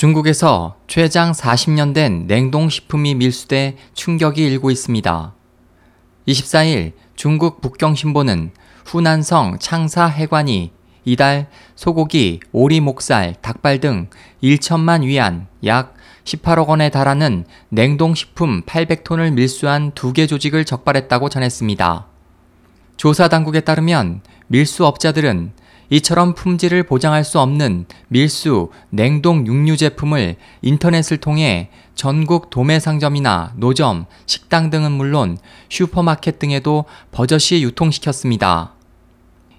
중국에서 최장 40년 된 냉동식품이 밀수돼 충격이 일고 있습니다. 24일 중국 북경신보는 후난성 창사 해관이 이달 소고기, 오리 목살, 닭발 등 1천만 위안 약 18억 원에 달하는 냉동식품 800톤을 밀수한 두 개 조직을 적발했다고 전했습니다. 조사 당국에 따르면 밀수업자들은 이처럼 품질을 보장할 수 없는 밀수, 냉동 육류 제품을 인터넷을 통해 전국 도매 상점이나 노점, 식당 등은 물론 슈퍼마켓 등에도 버젓이 유통시켰습니다.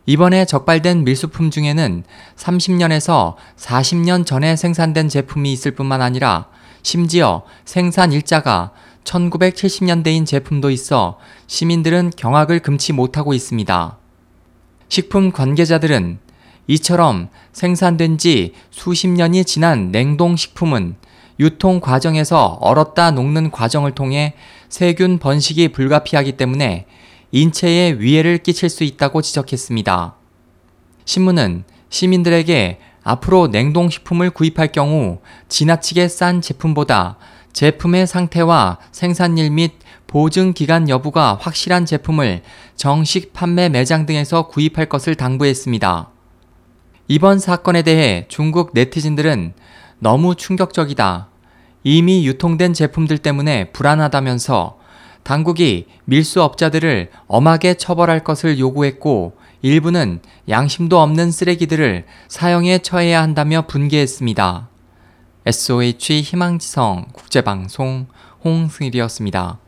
이번에 적발된 밀수품 중에는 30년에서 40년 전에 생산된 제품이 있을 뿐만 아니라 심지어 생산 일자가 1970년대인 제품도 있어 시민들은 경악을 금치 못하고 있습니다. 식품 관계자들은 이처럼 생산된 지 수십 년이 지난 냉동식품은 유통 과정에서 얼었다 녹는 과정을 통해 세균 번식이 불가피하기 때문에 인체에 위해를 끼칠 수 있다고 지적했습니다. 신문은 시민들에게 앞으로 냉동식품을 구입할 경우 지나치게 싼 제품보다 제품의 상태와 생산일 및 보증 기간 여부가 확실한 제품을 정식 판매 매장 등에서 구입할 것을 당부했습니다. 이번 사건에 대해 중국 네티즌들은 너무 충격적이다. 이미 유통된 제품들 때문에 불안하다면서 당국이 밀수업자들을 엄하게 처벌할 것을 요구했고 일부는 양심도 없는 쓰레기들을 사형에 처해야 한다며 분개했습니다. SOH 희망지성 국제방송 홍승일이었습니다.